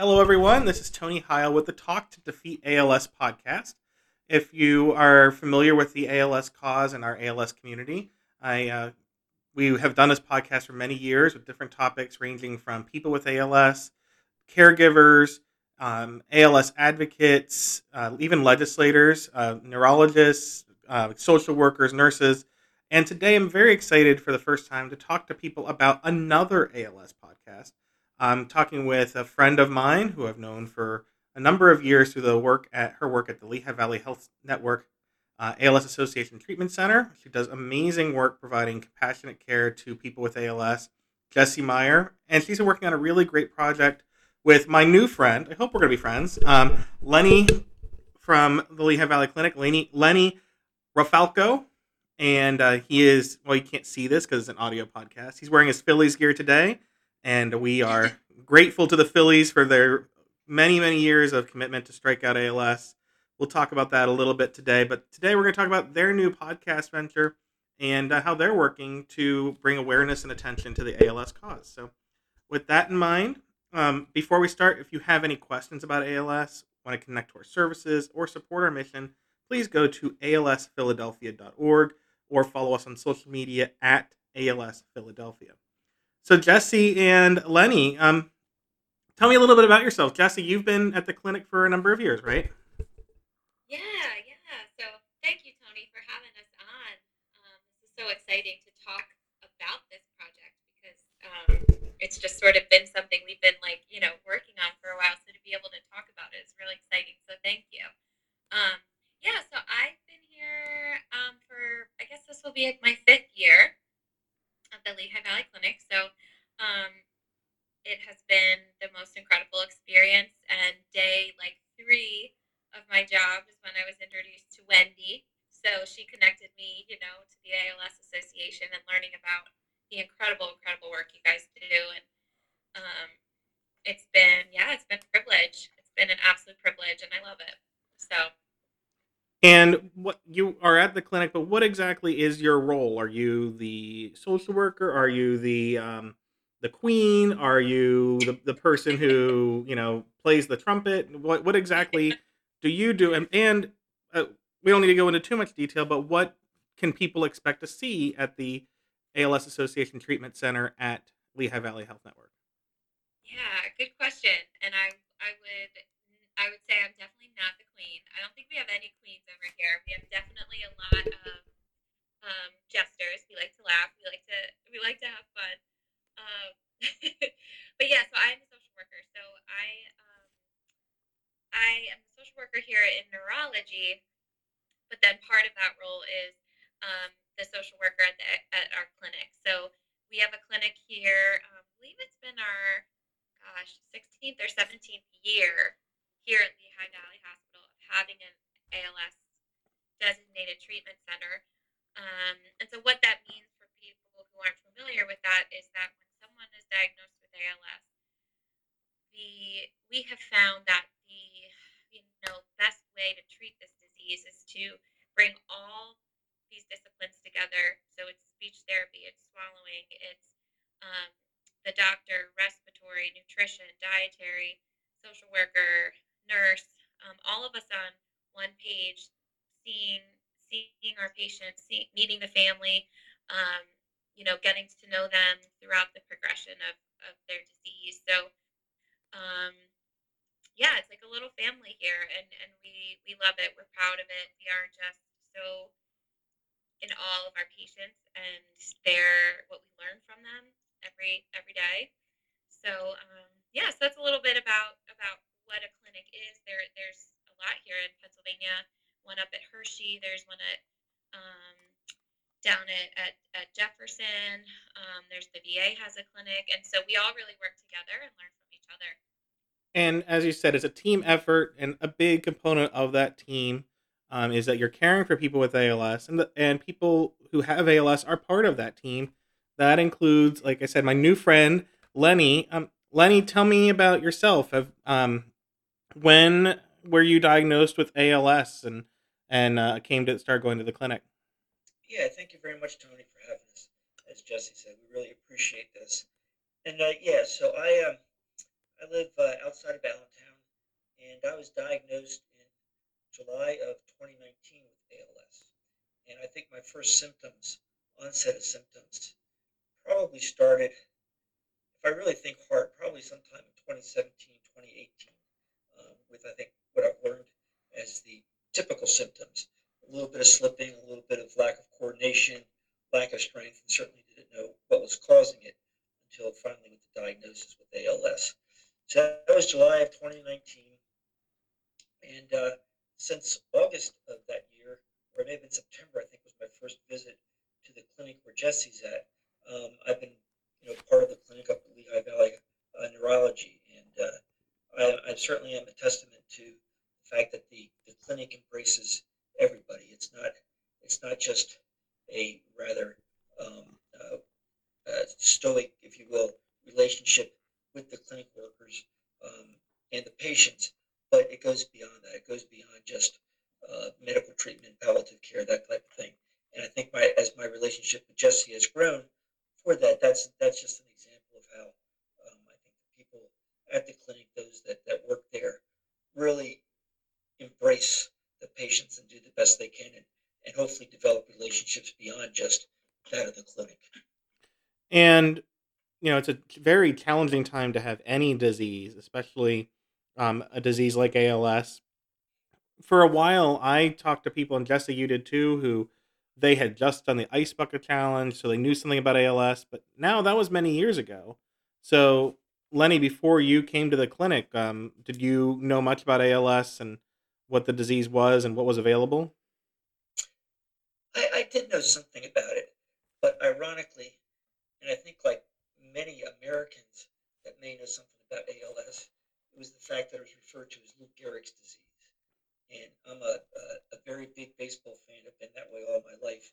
Hello, everyone. This is Tony Heil with the Talk to Defeat ALS podcast. If you are familiar with the ALS cause and our ALS community, I uh, we have done this podcast for many years with different topics ranging from people with ALS, caregivers, um, ALS advocates, uh, even legislators, uh, neurologists, uh, social workers, nurses. And today I'm very excited for the first time to talk to people about another ALS podcast. I'm talking with a friend of mine who I've known for a number of years through the work at her work at the Lehigh Valley Health Network uh, ALS Association Treatment Center. She does amazing work providing compassionate care to people with ALS. Jessie Meyer, and she's working on a really great project with my new friend. I hope we're going to be friends. Um, Lenny from the Lehigh Valley Clinic, Lenny, Lenny Rafalco. And uh, he is, well, you can't see this because it's an audio podcast. He's wearing his Phillies gear today. And we are grateful to the Phillies for their many, many years of commitment to strike out ALS. We'll talk about that a little bit today. But today we're going to talk about their new podcast venture and uh, how they're working to bring awareness and attention to the ALS cause. So, with that in mind, um, before we start, if you have any questions about ALS, want to connect to our services, or support our mission, please go to alsphiladelphia.org or follow us on social media at alsphiladelphia. So, Jesse and Lenny, um, tell me a little bit about yourself. Jesse, you've been at the clinic for a number of years, right? Yeah, yeah. So, thank you, Tony, for having us on. Um, is so exciting to talk about this project because um, it's just sort of been something we've been like you know working on for a while so to be able to talk about it is really exciting so thank you um, yeah so i've been here um, for i guess this will be my fifth year at the lehigh valley clinic so um, it has been the most incredible experience and day like three of my job is when i was introduced to wendy so she connected me you know to the als association and learning about the incredible, incredible work you guys do. And um, it's been, yeah, it's been privilege. It's been an absolute privilege, and I love it. So. And what you are at the clinic, but what exactly is your role? Are you the social worker? Are you the um, the queen? Are you the, the person who you know plays the trumpet? What what exactly do you do? And and uh, we don't need to go into too much detail, but what can people expect to see at the ALS Association Treatment Center at Lehigh Valley Health Network? Yeah, good question. And I I would I would say I'm definitely not the queen. I don't think we have any queens over here. We have definitely a lot of um, jesters. We like to laugh. We like to we like to have fun. Um, but yeah, so I'm a social worker. So I um, I am a social worker here in neurology. But then part of that role is um, the social worker at, the, at our clinic. So we have a clinic here. Um, I believe it's been our, gosh, 16th or 17th year here at Lehigh Valley having an ALS designated treatment center. Um, and so what that means for people who aren't familiar with that is that when someone is diagnosed with ALS, the we have found that the you know best way to treat this disease is to bring all these disciplines together. So it's speech therapy, it's swallowing, it's um, the doctor, respiratory, nutrition, dietary, social worker, nurse, um, all of us on one page, seeing patients, see, meeting the family, um, you know, getting to know them throughout the progression of, of their disease. So, um, yeah, it's like a little family here, and and we we love it. We're proud of it. We are just so in all of our patients and their what we learn from them every every day. So um, yeah, so that's a little bit about about what a clinic is. There there's a lot here in Pennsylvania. One up at Hershey. There's one at um, down at, at, at Jefferson. Um, there's the VA has a clinic, and so we all really work together and learn from each other. And as you said, it's a team effort, and a big component of that team um, is that you're caring for people with ALS, and the, and people who have ALS are part of that team. That includes, like I said, my new friend Lenny. Um, Lenny, tell me about yourself. Have, um, when were you diagnosed with ALS and and uh, came to start going to the clinic? Yeah, thank you very much, Tony, for having us. As Jesse said, we really appreciate this. And uh, yeah, so I um, I live uh, outside of Allentown, and I was diagnosed in July of 2019 with ALS. And I think my first symptoms, onset of symptoms, probably started, if I really think hard, probably sometime in 2017, 2018, um, with I think what I've learned as the typical symptoms a little bit of slipping, a little bit of lack of coordination, lack of strength, and certainly didn't know what was causing it until finally with the diagnosis with ALS. So that was July of 2019. And uh, since August of that year, or maybe in September, I think was my first visit to the clinic where Jesse's at. Um, I've been, you know, part of the clinic up at Lehigh Valley uh, Neurology, and uh, I, I, certainly am a testament to fact that the, the clinic embraces everybody. It's not it's not just a rather um, uh, uh, stoic, if you will, relationship with the clinic workers um, and the patients, but it goes beyond that. It goes beyond just uh, medical treatment, palliative care, that type of thing. And I think my as my relationship with Jesse has grown for that, that's that's just an example of how um, I think the people at the clinic, those that, that work there, really embrace the patients and do the best they can and, and hopefully develop relationships beyond just that of the clinic. And, you know, it's a very challenging time to have any disease, especially um, a disease like ALS. For a while, I talked to people, and Jesse, you did too, who they had just done the Ice Bucket Challenge, so they knew something about ALS, but now that was many years ago. So, Lenny, before you came to the clinic, um, did you know much about ALS and what the disease was and what was available? I, I did know something about it, but ironically, and I think like many Americans that may know something about ALS, it was the fact that it was referred to as Lou Gehrig's disease. And I'm a, a, a very big baseball fan. I've been that way all my life.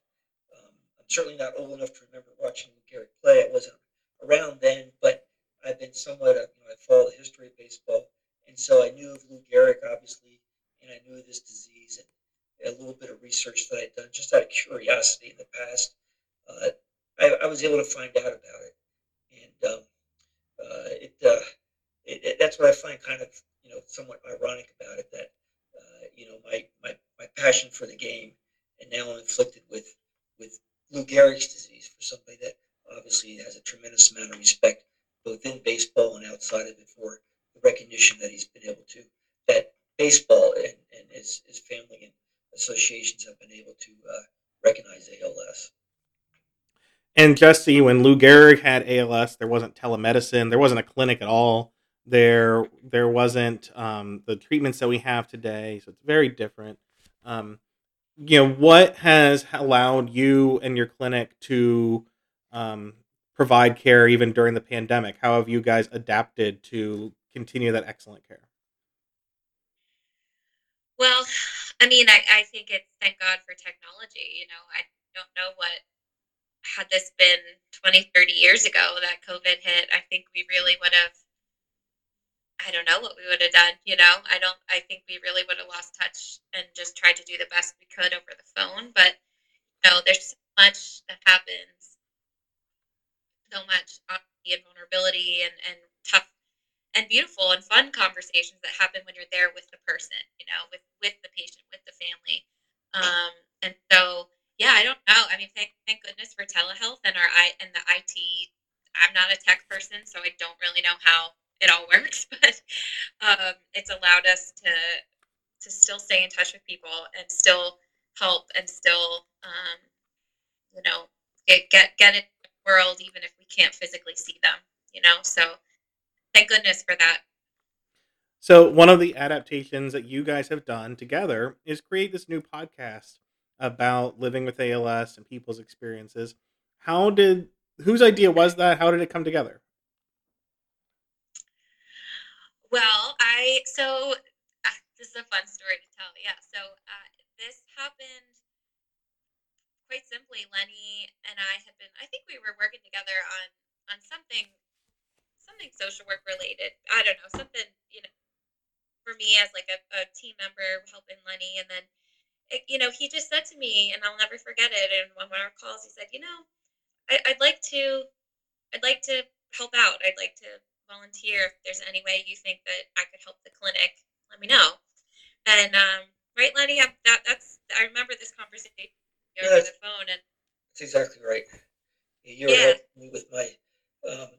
Um, I'm certainly not old enough to remember watching Lou Gehrig play. I wasn't around then, but I've been somewhat, of, you know, I follow the history of baseball. And so I knew of Lou Gehrig, obviously, and I knew of this disease and a little bit of research that I'd done just out of curiosity in the past. Uh, I, I, was able to find out about it, and um, uh, it, uh, it, it, that's what I find kind of you know somewhat ironic about it that uh, you know my, my my passion for the game and now I'm inflicted with with Lou Gehrig's disease for somebody that obviously has a tremendous amount of respect both in baseball and outside of it for the recognition that he's been able to that baseball and, and his, his family and associations have been able to uh, recognize ALS. And Jesse, when Lou Gehrig had ALS, there wasn't telemedicine, there wasn't a clinic at all. There, there wasn't um, the treatments that we have today, so it's very different. Um, you know, what has allowed you and your clinic to um, provide care even during the pandemic? How have you guys adapted to continue that excellent care? Well, I mean, I, I think it's thank God for technology. You know, I don't know what had this been 20, 30 years ago that COVID hit, I think we really would have I don't know what we would have done, you know. I don't I think we really would have lost touch and just tried to do the best we could over the phone. But you know, there's so much that happens, so much honesty and vulnerability and, and tough and beautiful and fun conversations that happen when you're there with the person, you know, with with the patient, with the family. Um, and so, yeah, I don't know. I mean, thank thank goodness for telehealth and our I and the IT. I'm not a tech person, so I don't really know how it all works, but um, it's allowed us to to still stay in touch with people and still help and still, um, you know, get get get in the world even if we can't physically see them. You know, so thank goodness for that. So, one of the adaptations that you guys have done together is create this new podcast about living with ALS and people's experiences. How did whose idea was that? How did it come together? Well, I so uh, this is a fun story to tell. Yeah, so uh, this happened quite simply. Lenny and I had been. I think we were working together on on something something social work related. I don't know, something, you know, for me as like a, a team member helping Lenny. And then, you know, he just said to me, and I'll never forget it. And one of our calls, he said, you know, I, I'd like to, I'd like to help out. I'd like to volunteer. If there's any way you think that I could help the clinic, let me know. And um, right, Lenny, I, that that's I remember this conversation over the phone, and That's exactly right. You're Yeah. helping me with my, um,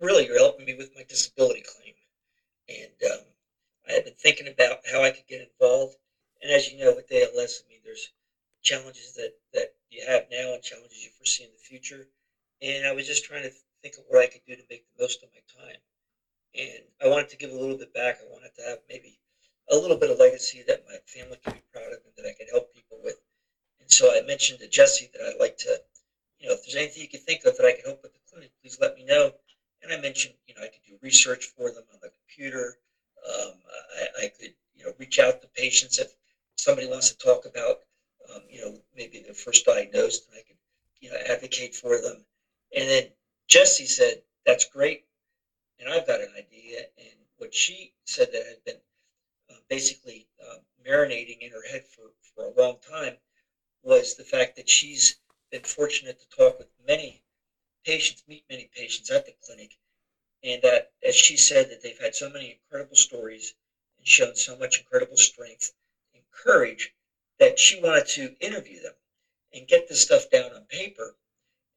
really, you're helping me with my disability claim. And um, I have been thinking about how I could get involved. And as you know, with ALS, I mean, there's challenges that, that you have now and challenges you foresee in the future. And I was just trying to think of what I could do to make the most of my time. And I wanted to give a little bit back. I wanted to have maybe a little bit of legacy that my family could be proud of and that I could help people with. And so I mentioned to Jesse that I'd like to, you know, if there's anything you can think of that I can help with the clinic, please let me know. And I mentioned, you know, I could do research for them on the computer. Um, I, I could, you know, reach out to patients if somebody wants to talk about, um, you know, maybe they're first diagnosed, and I can, you know, advocate for them. And then Jesse said, "That's great," and I've got an idea. And what she said that had been uh, basically uh, marinating in her head for for a long time was the fact that she's been fortunate to talk with many patients, meet many patients at the clinic, and that, as she said, that they've had so many incredible stories and shown so much incredible strength courage that she wanted to interview them and get this stuff down on paper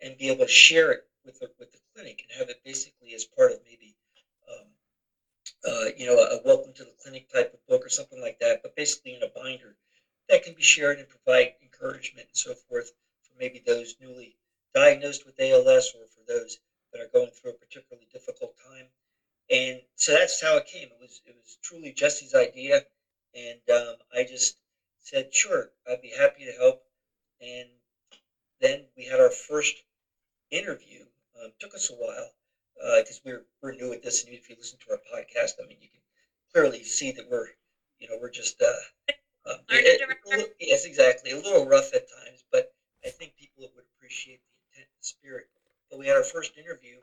and be able to share it with the, with the clinic and have it basically as part of maybe um, uh, you know a, welcome to the clinic type of book or something like that, but basically in a binder that can be shared and provide encouragement and so forth for maybe those newly diagnosed with ALS or for those that are going through a particularly difficult time. And so that's how it came. It was it was truly Jesse's idea, and um, I just said, sure, I'd be happy to help. And then we had our first interview. Um, took us a while because we're we're new at this, and if you listen to our podcast, I mean, you can clearly see that we're you know we're just uh, um, it- to a remember. little- yes, exactly, a little rough at times, but I think people would appreciate the intent and spirit. But we had our first interview,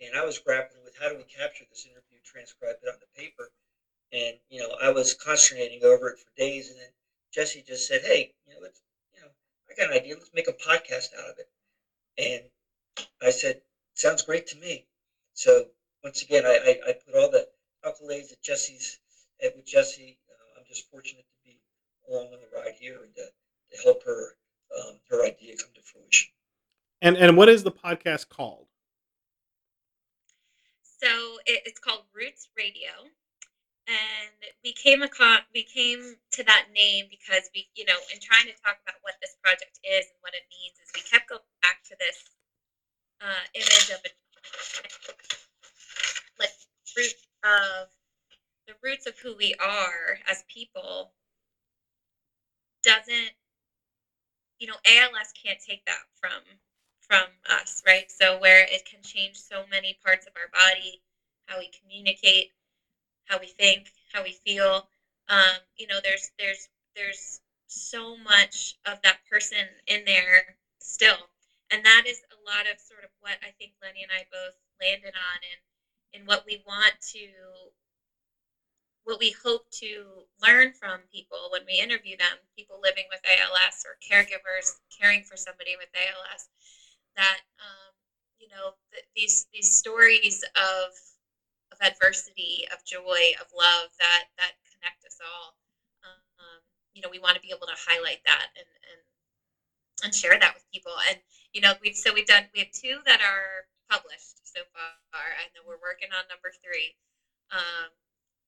and I was grappling with how do we capture this interview, transcribe it on the paper, and you know I was consternating over it for days, and then Jesse just said, "Hey, you know, let's, you know, I got an idea. Let's make a podcast out of it." And I said, "Sounds great to me." So once again, I, I, I put all the accolades at Jesse's at with Jesse. Uh, I'm just fortunate to be along on the ride here and to, to help her um, her idea come to fruition. And and what is the podcast called? So it, it's called Roots Radio, and we came across we came to that name because we, you know, in trying to talk about what this project is and what it means, is we kept going back to this uh, image of a like root of the roots of who we are as people doesn't you know als can't take that from from us right? So where it can change so many parts of our body how we communicate how we think how we feel. Um, you know there's there's there's so much of that person in there still. And that is a lot of sort of what i think lenny and i both landed on and and what we want to what we hope to learn from people when we interview them people living with als or caregivers caring for somebody with als that um, you know th- these these stories of of adversity of joy of love that that connect us all. Um, you know we want to be able to highlight that and and and share that with people. And you know we've so we've done we have two that are published so far and then we're working on number three. Um,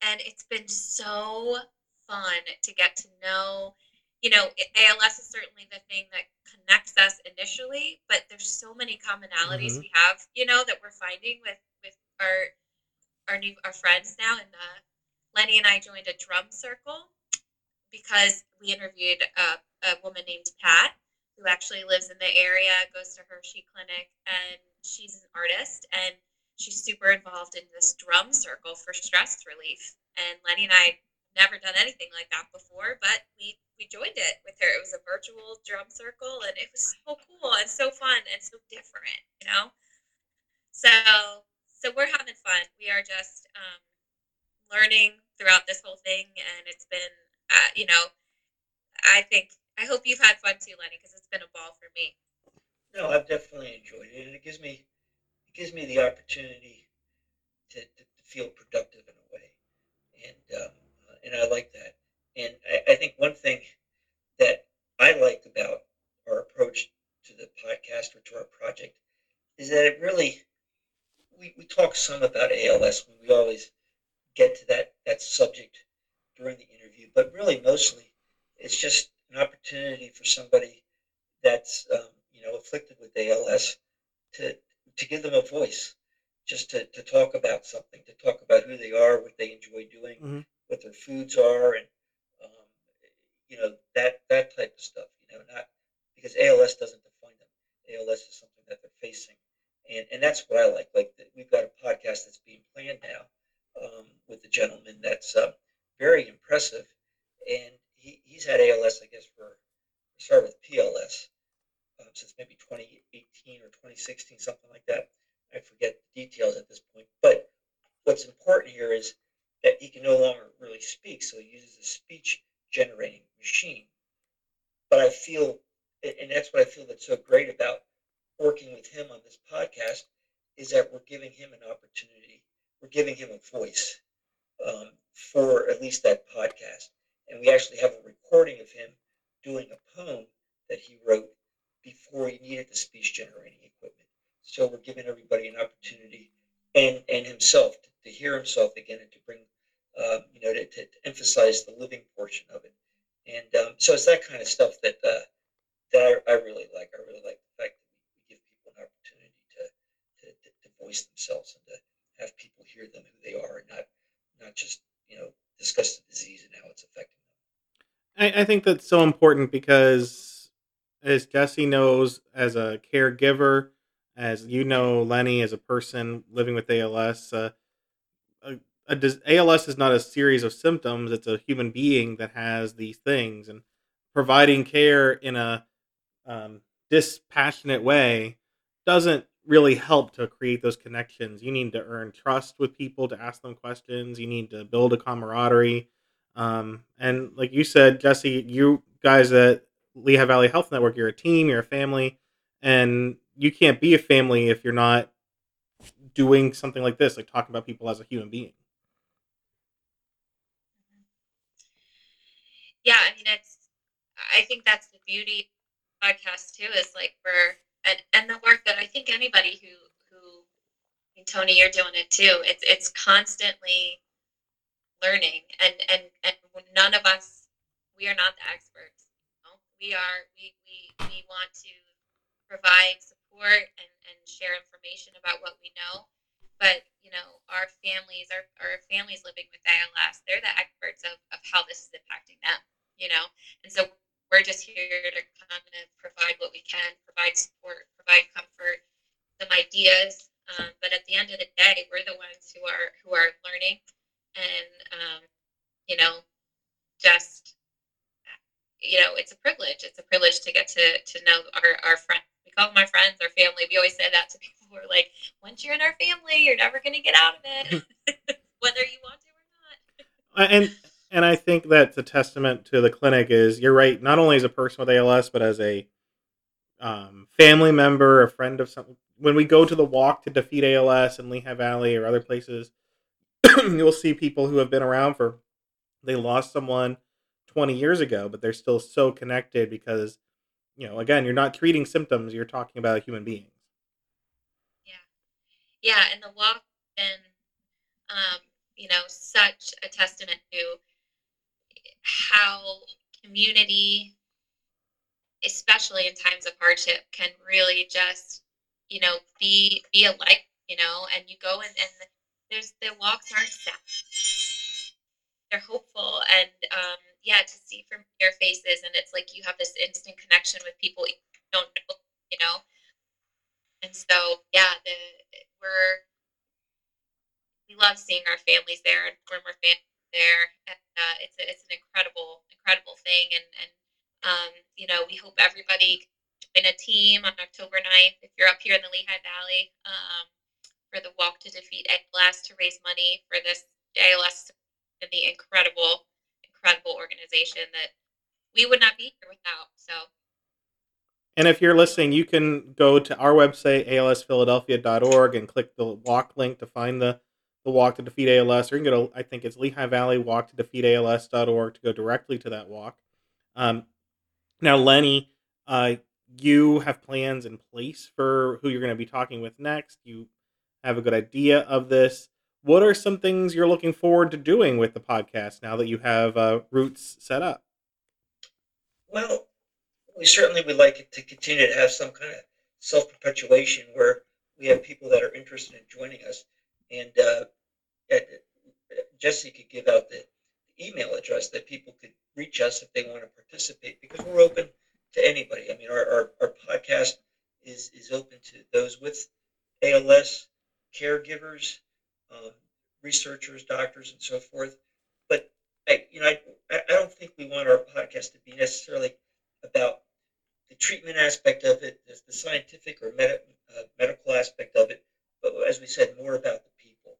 and it's been so fun to get to know you know als is certainly the thing that connects us initially but there's so many commonalities Mhm. we have you know that we're finding with with our our new our friends now and uh, lenny and i joined a drum circle because we interviewed a, a woman named pat who actually lives in the area goes to hershey clinic and she's an artist and she's super involved in this drum circle for stress relief. And lenny and i never done anything like that before but we we joined it with her. It was a virtual drum circle and it was so cool and so fun and so different you know? So so we're having fun we are just um, learning throughout this whole thing and it's been uh, you know i think i hope you've had fun too lenny because it's been a ball for me No, I've definitely enjoyed it, and it gives me it gives me the opportunity to, to, feel productive in a way, and um, and I like that. And I, I think one thing that I like about our approach to the podcast or to our project is that it really we, we talk some about ALS when we always get to that that subject during the interview, but really mostly it's just an opportunity for somebody that's um, you know afflicted with ALS to to give them a voice, just to, to talk about something, to talk about who they are, what they enjoy doing, Mhm. what their foods are, and um, you know that that type of stuff. You know, not because ALS doesn't define them. ALS is something that they're facing, and and that's what I like. Like that we've got a podcast that's being planned now um, with the gentleman that's uh, very impressive, and he, he's had ALS, I guess, for start with PLS um, since maybe 2018 or 2016, something like that. I forget the details at this point, but what's important here is that he can no longer really speak, so he uses a speech generating machine. But I feel, and that's what I feel that's so great about working with him on this podcast, is that we're giving him an opportunity, we're giving him a voice um, for at least that podcast. And we actually have a recording of him doing a poem that he wrote before he needed the speech generating equipment. So we're giving everybody an opportunity and and himself to, to hear himself again and to bring um, you know to, to, to emphasize the living portion of it. And um, so it's that kind of stuff that uh, that I, I really like. I really like the fact that we give people an opportunity to to, to, to voice themselves and to have people hear them who they are and not not just you know discuss the disease and how it's affecting them. I, think that's so important because, as Jesse knows, as a caregiver, as you know, Lenny, as a person living with ALS, uh, a, a, ALS is not a series of symptoms; it's a human being that has these things, and providing care in a um, dispassionate way doesn't really help to create those connections. You need to earn trust with people to ask them questions. You need to build a camaraderie. Um, and like you said, Jesse, you guys at Lehigh Valley Health Network, you're a team, you're a family, and you can't be a family if you're not doing something like this, like talking about people as a human being. Yeah, I mean it's I think that's the beauty podcast too, is like we're and, and the work that I think anybody who who Tony, you're doing it too. It's it's constantly learning and and and none of us we are not the experts you know? we are we, we we want to provide support and and share information about what we know but you know our families our, our families living with als they're the experts of, of how this is impacting them you know and so we're just here to kind of provide what we can provide support provide comfort some ideas um, but at the end of the day we're the ones who are who are learning and um, you know just you know it's a privilege it's a privilege to get to to know our our friends we call them our friends our family we always say that to people who are like once you're in our family you're never going to get out of it whether you want to or not And and I think that's a testament to the clinic. Is you're right, not only as a person with ALS, but as a um, family member, a friend of some. When we go to the walk to defeat ALS in Lehigh Valley or other places, you'll see people who have been around for they lost someone 20 years ago, but they're still so connected because you know, again, you're not treating symptoms, you're talking about human beings. yeah Yeah, and the walk and um, you know such a testament to how community especially in times of hardship can really just you know be be a light you know and you go and, and there's the walks aren't sad they're hopeful and um, yeah to see from their faces and it's like you have this instant connection with people you don't know you know? And so yeah the we're we love seeing our families there and former families there and uh, it's a, it's an incredible incredible thing and and um, you know we hope everybody join a team on october 9th if you're up here in the lehigh valley. Um, for the walk to defeat als to raise money for this als and the incredible incredible organization that we would not be here without so And if you're listening, you can go to our website, alsphiladelphia.org, and click the walk link to find the the Walk to Defeat ALS, or you can go to, I think it's Lehigh Valley Walk to Defeat ALS.org to go directly to that walk. Um, now, Lenny, uh, you have plans in place for who you're going to be talking with next. You have a good idea of this. What are some things you're looking forward to doing with the podcast now that you have uh, roots set up? Well, we certainly would like it to continue to have some kind of self perpetuation where we have people that are interested in joining us. And uh, Jesse could give out the email address that people could reach us if they want to participate because we're open to anybody. I mean, our, our, our podcast is, is open to those with ALS, caregivers, um, researchers, doctors, and so forth. But I, you know, I, I don't think we want our podcast to be necessarily about the treatment aspect of it, the, the scientific or med- uh, medical aspect of it, but as we said, more about the people.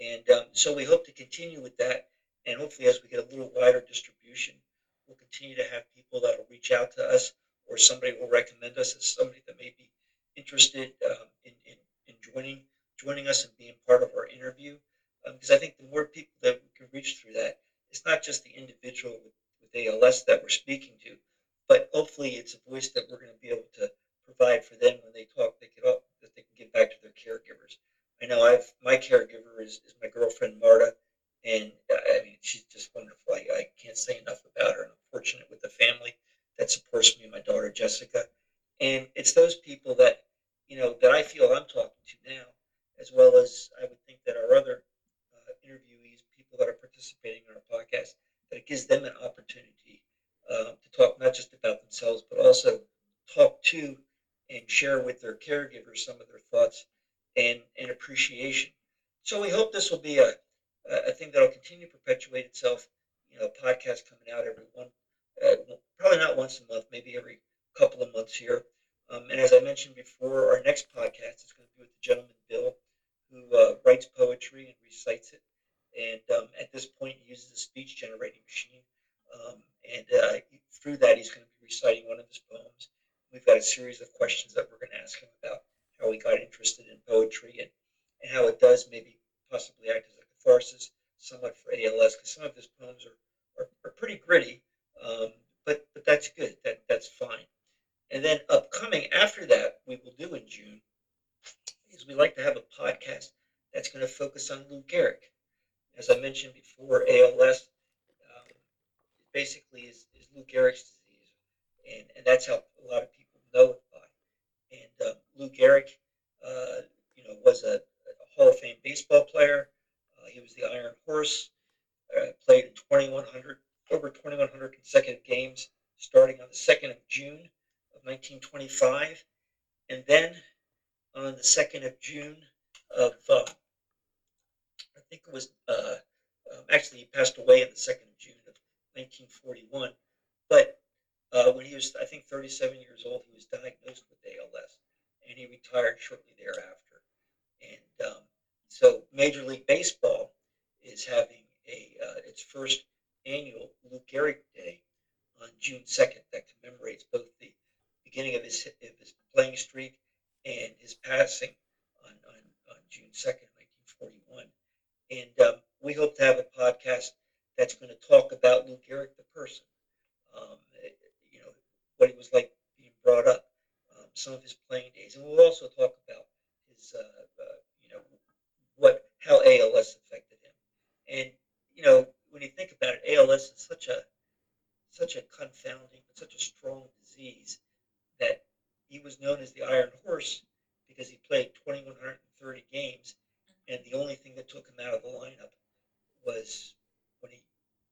And um, so we hope to continue with that. And hopefully, as we get a little wider distribution, we'll continue to have people that will reach out to us or somebody will recommend us as somebody that may be interested um, in, in, in, joining joining us and being part of our interview. Because um, I think the more people that we can reach through that, it's not just the individual with, ALS that we're speaking to, but hopefully it's a voice that we're going to be able to provide for them when they talk. They get up that they can give back to their caregivers. I know I've my caregiver is, is my girlfriend Marta, and uh, I mean she's just wonderful. I, I can't say enough about her, and I'm fortunate with the family that supports me and my daughter Jessica. And it's those people that you know that I feel I'm talking to now, as well as I would think that our other uh, interviewees, people that are participating in our podcast, that it gives them an opportunity uh, to talk not just about themselves, but also talk to and share with their caregivers some of their thoughts and, and appreciation. So we hope this will be a, a thing that will continue to perpetuate itself. You know, podcast coming out every one, uh, probably not once a month, maybe every couple of months here. Um, and as I mentioned before, our next podcast is going to be with the gentleman Bill, who uh, writes poetry and recites it. And um, at this point, uses a speech generating machine. Um, and uh, through that, he's going to be reciting one of his poems. We've got a series of questions that we're going to ask him about how he got interested in poetry and, and how it does maybe possibly act as a catharsis somewhat for ALS because some of his poems are, are, are pretty gritty, um, but but that's good. That that's fine. And then upcoming after that, we will do in June is we like to have a podcast that's going to focus on Lou Gehrig. As I mentioned before, ALS basically is, is Lou Gehrig's disease, and and that's how a lot of people know it by. And uh, Lou Gehrig, uh, you know, was a, a, Hall of Fame baseball player. Uh, he was the Iron Horse. Uh, played in 2100 over 2100 consecutive games, starting on the 2nd of June of 1925, and then on the 2nd of June of um, I think it was uh, um, actually he passed away on the 2nd of June of 1941, but uh, when he was, I think, 37 years old, he was diagnosed with ALS, and he retired shortly thereafter. And um, so, Major League Baseball is having a uh, its first annual Lou Gehrig Day on June 2nd that commemorates both the beginning of his, of his playing streak and his passing on, on, on June 2nd, 1941. And um, we hope to have a podcast that's going to talk about Lou Gehrig, the person. Um, what he was like being brought up, um, some of we'll also talk about his, uh, uh, you know, what how ALS affected him. And you know, when you think about it, ALS is such a such a confounding, such a strong disease that he was known as the Iron Horse because he played 2,130 games, and the only thing that took him out of the lineup was when he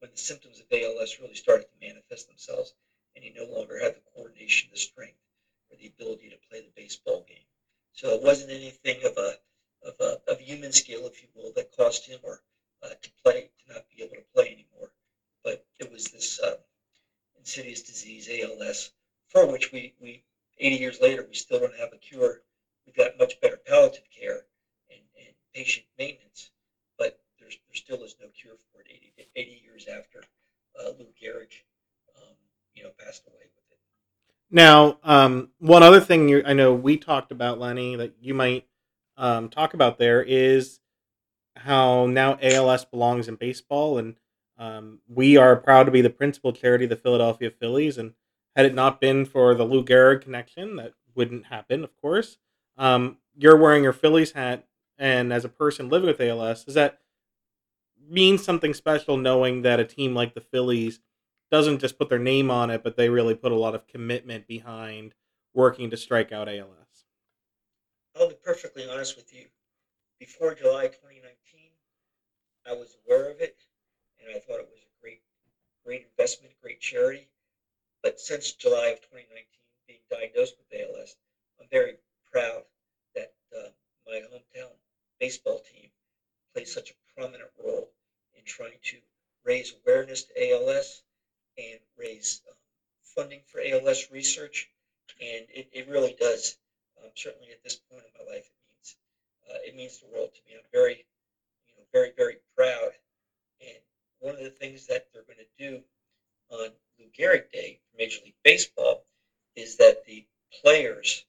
when the symptoms of ALS really started to manifest themselves and he no longer had the coordination, the strength, or the ability to play the baseball game. So it wasn't anything of a of a of human skill, if you will, that caused him or uh, to play to not be able to play anymore. But it was this uh, insidious disease, ALS, for which we we 80 years later we still don't have a cure. We've got much better palliative care and, and patient maintenance, but there's there still is no cure for it 80, 80 years after uh, Lou Gehrig you know passed away. Now, um, one other thing I know we talked about, Lenny, that you might um, talk about there is how now ALS belongs in baseball, and um, we are proud to be the principal charity of the Philadelphia Phillies. And had it not been for the Lou Gehrig connection, that wouldn't happen, of course. Um, you're wearing your Phillies hat, and as a person living with ALS, does that mean something special knowing that a team like the Phillies doesn't just put their name on it, but they really put a lot of commitment behind working to strike out ALS? I'll be perfectly honest with you. Before July 2019, I was aware of it, and I thought it was a great, great investment, great charity. But since July of 2019, being diagnosed with ALS, I'm very proud that uh, my hometown baseball team plays such a prominent role in trying to raise awareness to ALS and raise um, funding for ALS research. And it, it really does, um, certainly at this point in my life, it means uh, it means the world to me. I'm very, you know, very, very proud. And one of the things that they're going to do on Lou Gehrig Day for Major League Baseball is that the players,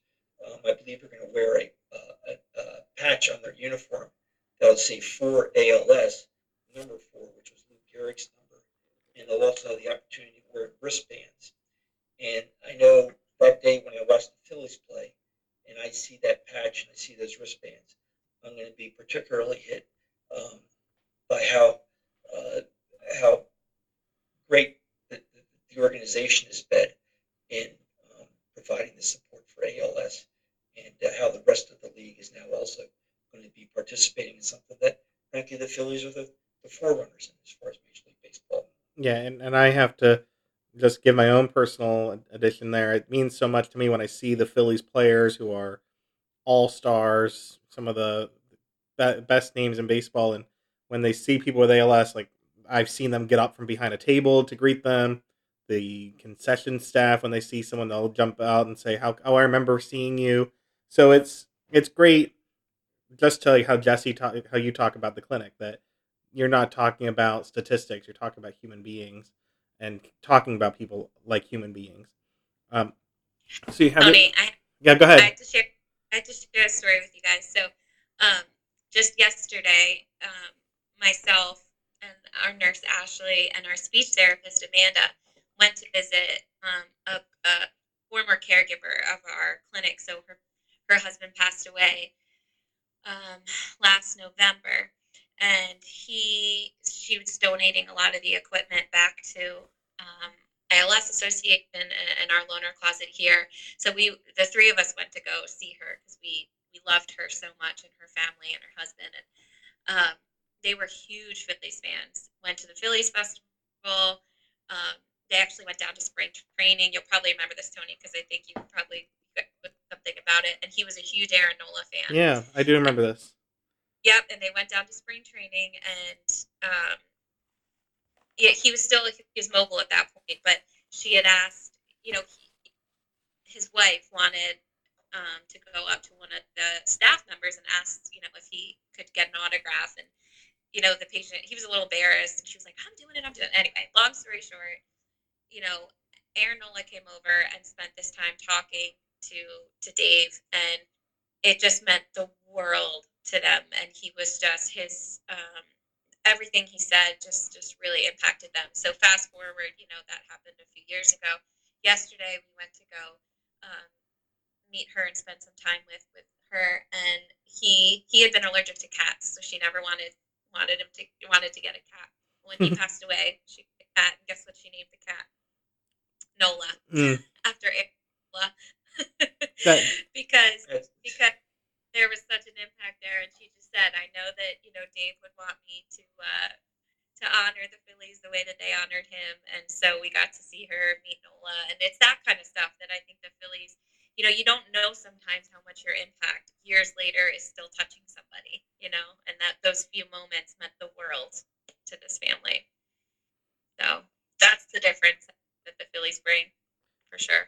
um, I believe, are going to wear a, uh, a, a, patch on their uniform that'll say for ALS, number four, which was Lou Gehrig's number, and they'll also have the opportunity to wear wristbands. And I know that day when I watched the Phillies play, and I see that patch and I see those wristbands, I'm going to be particularly hit um, by how uh, how great the, the, organization has been in um, providing the support for ALS, and uh, how the rest of the league is now also going to be participating in something that, frankly, the Phillies are the, the forerunners in as far as Major League Baseball. Yeah, and, and I have to just give my own personal addition there. It means so much to me when I see the Phillies players who are all stars, some of the best names in baseball, and when they see people with ALS, like I've seen them get up from behind a table to greet them. The concession staff, when they see someone, they'll jump out and say, "How? Oh, I remember seeing you." So it's it's great. Just tell you how Jesse how you talk about the clinic that you're not talking about statistics. You're talking about human beings and talking about people like human beings. Um, so you have Tony, it, I, yeah, go ahead. I have to share. I have to share a story with you guys. So, um, just yesterday, um, myself and our nurse Ashley and our speech therapist Amanda went to visit um, a, a, former caregiver of our clinic. So her her husband passed away um, last November, and he she was donating a lot of the equipment back to um, ALS Association and our loaner closet here. So we, the three of us, went to go see her because we we loved her so much and her family and her husband. And um, they were huge Phillies fans. Went to the Phillies festival. Um, they actually went down to spring training. You'll probably remember this, Tony, because I think you probably something about it. And he was a huge Aaron Nola fan. Yeah, I do remember this. Yep, and they went down to spring training, and um, yeah, he was still he was mobile at that point, but she had asked, you know, he, his wife wanted um, to go up to one of the staff members and ask, you know, if he could get an autograph. And, you know, the patient, he was a little embarrassed. And she was like, I'm doing it, I'm doing it. Anyway, long story short, you know, Aaron Nola came over and spent this time talking to to Dave, and it just meant the world to them. And he was just his um, everything he said just just really impacted them. So fast forward, you know that happened a few years ago. Yesterday we went to go um, meet her and spend some time with with her, and he he had been allergic to cats, so she never wanted wanted him to wanted to get a cat. When he passed away, she got a cat, and guess what? She named the cat Nola mm. after Nola. because because there was such an impact there, and she just said, "I know that you know Dave would want me to uh, to honor the Phillies the way that they honored him," and so we got to see her meet Nola, and it's that kind of stuff that I think the Phillies, you know, you don't know sometimes how much your impact years later is still touching somebody, you know, and that those few moments meant the world to this family. So that's the difference that the Phillies bring, for sure.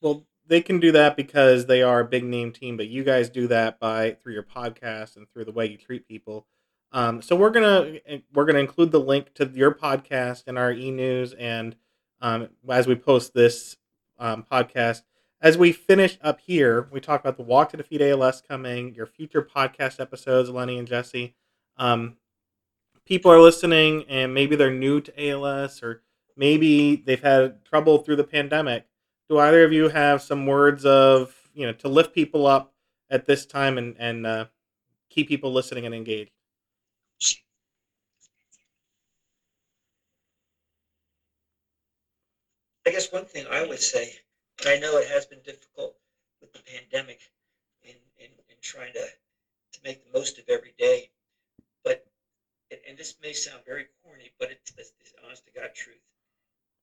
Well, they can do that because they are a big name team, but you guys do that by through your podcast and through the way you treat people. Um, so we're gonna we're gonna include the link to your podcast in our e news, and um, as we post this um, podcast, as we finish up here, we talk about the Walk to Defeat ALS coming, your future podcast episodes, Lenny and Jesse. um, people are listening and maybe they're new to ALS or maybe they've had trouble through the pandemic. Do either of you have some words of you know to lift people up at this time and and uh, keep people listening and engaged? I guess one thing I would say, I know it has been difficult with the pandemic in, in, in trying to, to make the most of every day, but, and, this may sound very corny, but it's, it's the honest to God truth,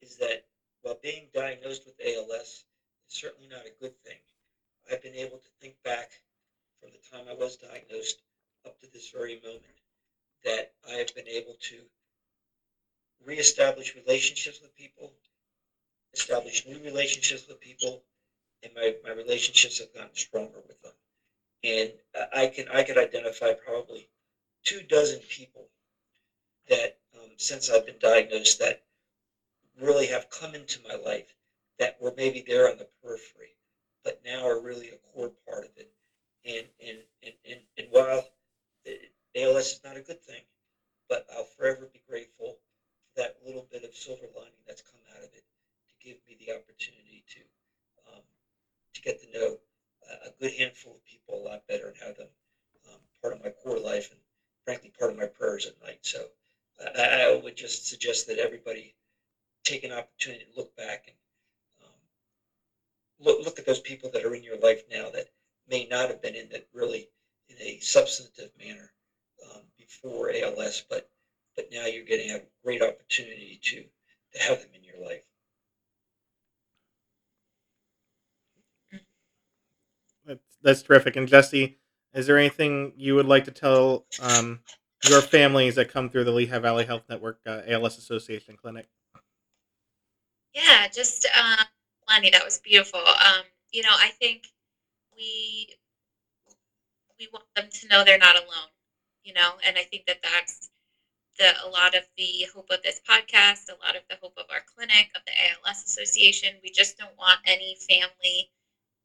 is that while being diagnosed with ALS is certainly not a good thing, I've been able to think back from the time I was diagnosed up to this very moment that I have been able to reestablish relationships with people, establish new relationships with people, and my, my relationships have gotten stronger with them. And I can I could identify probably two dozen people that um, since I've been diagnosed that really have come into my life that were maybe there on the periphery, but now are really a core part of it. And and and and, and while ALS is not a good thing, but I'll forever be grateful for that little bit of silver lining that's come out of it to give me the opportunity to um, to get to know a good handful of people a lot better and have them um, part of my core life and frankly part of my prayers at night. So I, I would just suggest that everybody take an opportunity to look back and um, look look at those people that are in your life now that may not have been in that really in a substantive manner um, before ALS, but but now you're getting a great opportunity to to have them in your life. That's that's terrific. And Jesse, is there anything you would like to tell um, your families that come through the Lehigh Valley Health Network uh, ALS Association Clinic? Yeah, just um, Lenny, that was beautiful. Um, you know, I think we we want them to know they're not alone. You know, and I think that that's the a lot of the hope of this podcast, a lot of the hope of our clinic, of the ALS Association. We just don't want any family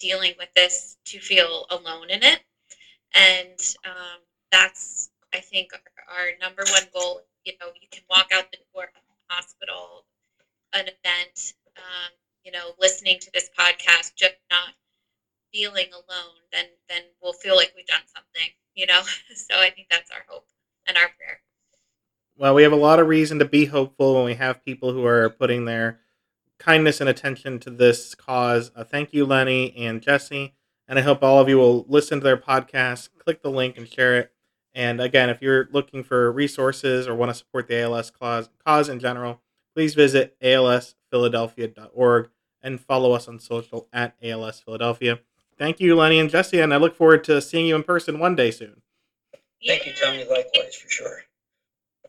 dealing with this to feel alone in it. And um, that's, I think, our, our, number one goal. You know, you can walk out the door of the hospital, an event, um, you know, listening to this podcast, just not feeling alone, then then we'll feel like we've done something, you know. so I think that's our hope and our prayer. Well, we have a lot of reason to be hopeful when we have people who are putting their kindness and attention to this cause. Uh, thank you, Lenny and Jesse. And I hope all of you will listen to their podcast, click the link, and share it. And again, if you're looking for resources or want to support the ALS cause, cause in general, please visit alsphiladelphia.org and follow us on social at alsphiladelphia. Thank you, Lenny and Jesse, and I look forward to seeing you in person one day soon. Thank you, Tony. Likewise, for sure.